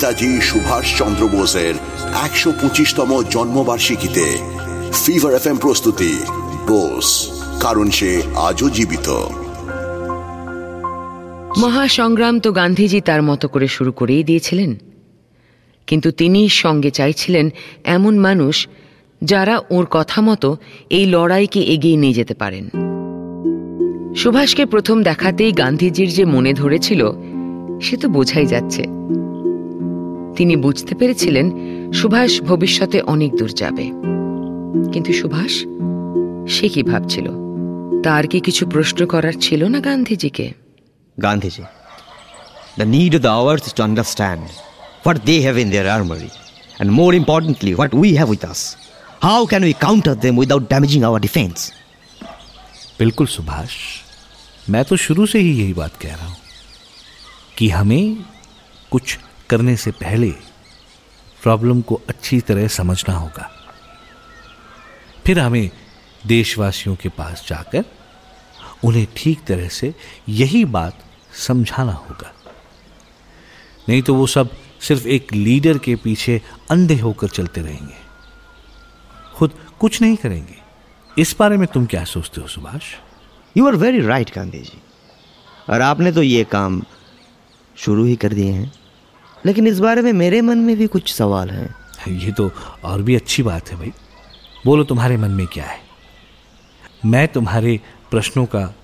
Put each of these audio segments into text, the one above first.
নেতাজি সুভাষ চন্দ্র বোসের একশো পঁচিশতম জন্মবার্ষিকীতে ফিভার এফ প্রস্তুতি। বোস, কারণ সে আজও জীবিত। মহাসংগ্রাম তো গান্ধীজি তার মতো করে শুরু করেই দিয়েছিলেন। কিন্তু তিনি সঙ্গে চাইছিলেন এমন মানুষ যারা ওর কথা মতো এই লড়াইকে এগিয়ে নিয়ে যেতে পারেন। সুভাষকে প্রথম দেখাতেই গান্ধীজির যে মনে ধরেছিল, সে তো বোঝাই যাচ্ছে। তিনি বুঝতে পেরেছিলেন সুভাষ ভবিষ্যতে অনেক দূর যাবে কিন্তু সুভাষ সে কি ভাবছিল তার কি কিছু প্রশ্ন করার ছিল না গান্ধীজিকে Gandhiji, the need of the hours is to understand what they have in their armory, and more importantly, what we have with us. How can we counter them without damaging our defense? बिल्कुल सुभाष मैं तो शुरू से ही यही बात कह रहा हूं कि हमें कुछ करने से पहले प्रॉब्लम को अच्छी तरह समझना होगा। फिर हमें देशवासियों के पास जाकर उन्हें ठीक तरह से यही बात समझाना होगा। नहीं तो वो सब सिर्फ़ एक लीडर के पीछे अंधे होकर चलते रहेंगे। खुद कुछ नहीं करेंगे। इस बारे में तुम क्या सोचते हो, Subhash? You are very right Gandhi ji और आपने तो ये काम शुरू ही कर दिए हैं। लेकिन इस बारे में मेरे मन में भी कुछ सवाल हैं। ये तो और भी अच्छी बात है भाई। बोलो तुम्हारे मन में क्या है? मैं तुम्हारे प्रश्नों का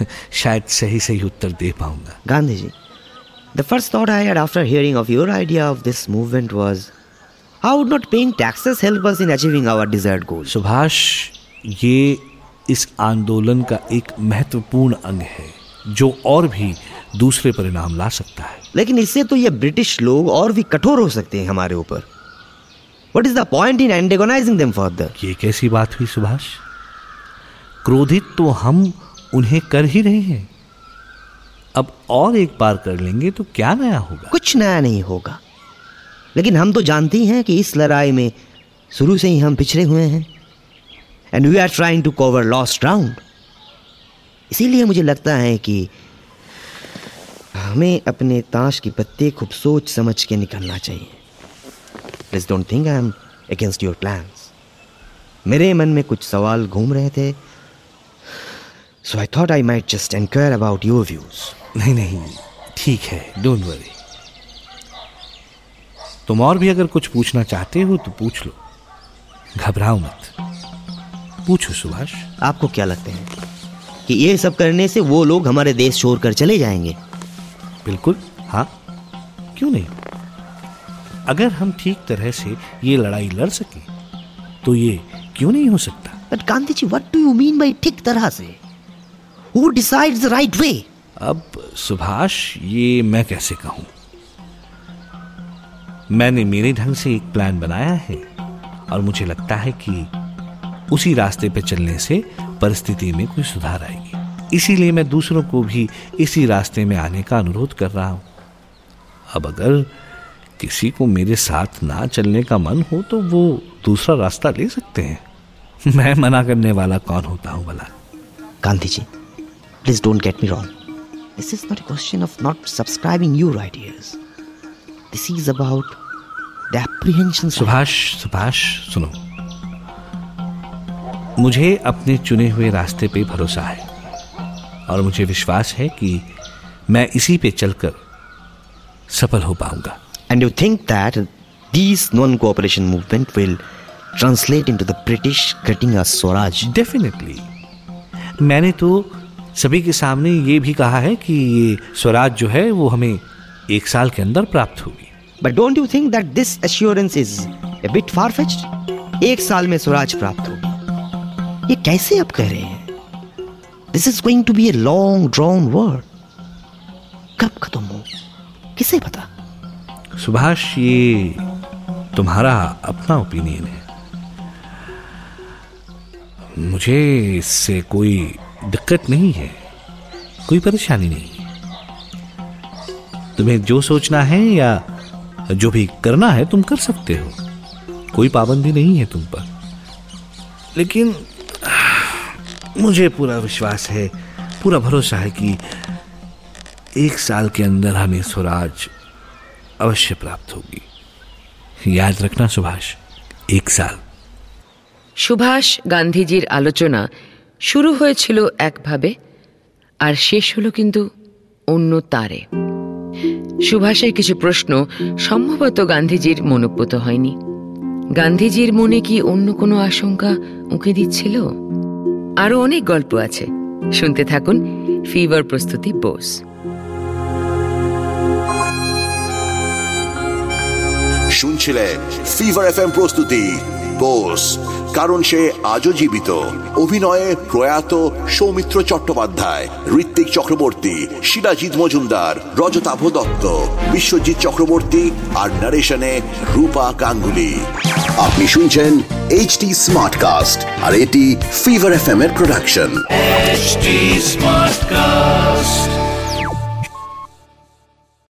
शायद सही सही उत्तर दे पाऊँगा। Gandhi ji the first thought I had after hearing of your idea of this movement was how would not paying taxes help us in achieving our desired goal Subhash ये इस आंदोलन का एक महत्वपूर्ण अंग है जो और भी दूसरे परिणाम ला सकता है। लेकिन इससे तो ये ब्रिटिश लोग और भी कठोर हो सकते हैं हमारे ऊपर। What is the point in antagonising them further ये कैसी बात हुई सुभाष? क्रोधित तो हम उन्हें कर ही रहे हैं। अब और एक बार कर लेंगे तो क्या नया होगा? कुछ नया नहीं होगा। लेकिन हम तो जानते हैं कि इस लड़ाई में शुरू से ही हम पिछड़े हुए हैं। And we are trying to cover lost round इसीलिए मुझे लगता है कि हमें अपने ताश की पत्ते खूब सोच समझ के निकलना चाहिए। Please don't think I am against your plans मेरे मन में कुछ सवाल घूम रहे थे so I thought I might just inquire about your views नहीं नहीं ठीक है डोंट वरी तुम और भी अगर कुछ पूछना चाहते हो तो पूछ लो। घबराओ मत। पूछो सुभाष। आपको क्या लगता है कि ये सब करने से वो लोग हमारे देश छोड़कर चले जाएँगे? बिल्कुल हाँ। क्यों नहीं? अगर हम ठीक तरह से ये लड़ाई लड़ सके तो ये क्यों नहीं हो सकता? But Gandhi ji what do you mean by ठीक तरह से? Who decides the right way अब सुभाष ये मैं कैसे कहूँ? मैंने मेरे ढंग से एक प्लान बनाया है और मुझे लगता है कि उसी रास्ते पर चलने से परिस्थिति में कोई सुधार आएगी। इसीलिए मैं दूसरों को भी इसी रास्ते में आने का अनुरोध कर रहा हूँ। अब अगर किसी को मेरे साथ ना चलने का मन हो तो वो दूसरा रास्ता ले सकते हैं। मैं मना करने वाला कौन होता हूँ भला? Gandhi ji please don't get me wrong this is not of not subscribing your ideas. This is about the Subhash Subhash सुनो। मुझे अपने चुने हुए रास्ते पे भरोसा है। और मुझे विश्वास है कि मैं इसी पे चलकर सफल हो पाऊँगा। And you think that this non cooperation movement will translate into the British getting a swaraj definitely मैंने तो सभी के सामने ये भी कहा है कि ये स्वराज जो है वो हमें एक साल के अंदर प्राप्त होगी। But don't you think that this assurance is a bit far fetched एक साल में स्वराज प्राप्त होगी। ये कैसे आप कह रहे हैं? This is going to be a long drawn word कब खत्म हो? किसे पता? सुभाष, ये तुम्हारा अपना ओपिनियन है। मुझे इससे कोई दिक्कत नहीं है। कोई परेशानी नहीं तुम्हें जो सोचना है या जो भी करना है, तुम कर सकते हो। कोई पाबंदी नहीं है तुम पर। लेकिन मुझे पूरा विश्वास है पूरा भरोसा है कि एक साल के अंदर हमें स्वराज अवश्य प्राप्त होगी याद रखना सुभाष एक साल সুভাষ গান্ধীজির আলোচনা শুরু হয়েছিল একভাবে আর শেষ হলো কিন্তু অন্য তারে সুভাষের কিছু প্রশ্ন সম্ভবত গান্ধীজির মনোপ্রত হয়নি গান্ধীজির মনে কি অন্য কোনো আশঙ্কা উঁকে দিচ্ছিল আরও অনেক গল্প আছে। শুনতে থাকুন ফিভার প্রস্তুতি বোস শুনছিলেন ফিভার এফ প্রস্তুতি বোস কারণ সে আজও জীবিত। অভিনয়ে প্রয়াত সৌমিত্র চট্টোপাধ্যায়, ঋত্বিক চক্রবর্তী, শিলাজিৎ মজুমদার, রজতাভ দত্ত, বিশ্বজিৎ চক্রবর্তী আর নারেশনে রূপা গাঙ্গুলি আপনি শুনছেন এইচ টি স্মার্ট কাস্ট আর এটি ফিভার এফ এম এর প্রোডাকশন স্মার্ট কাস্ট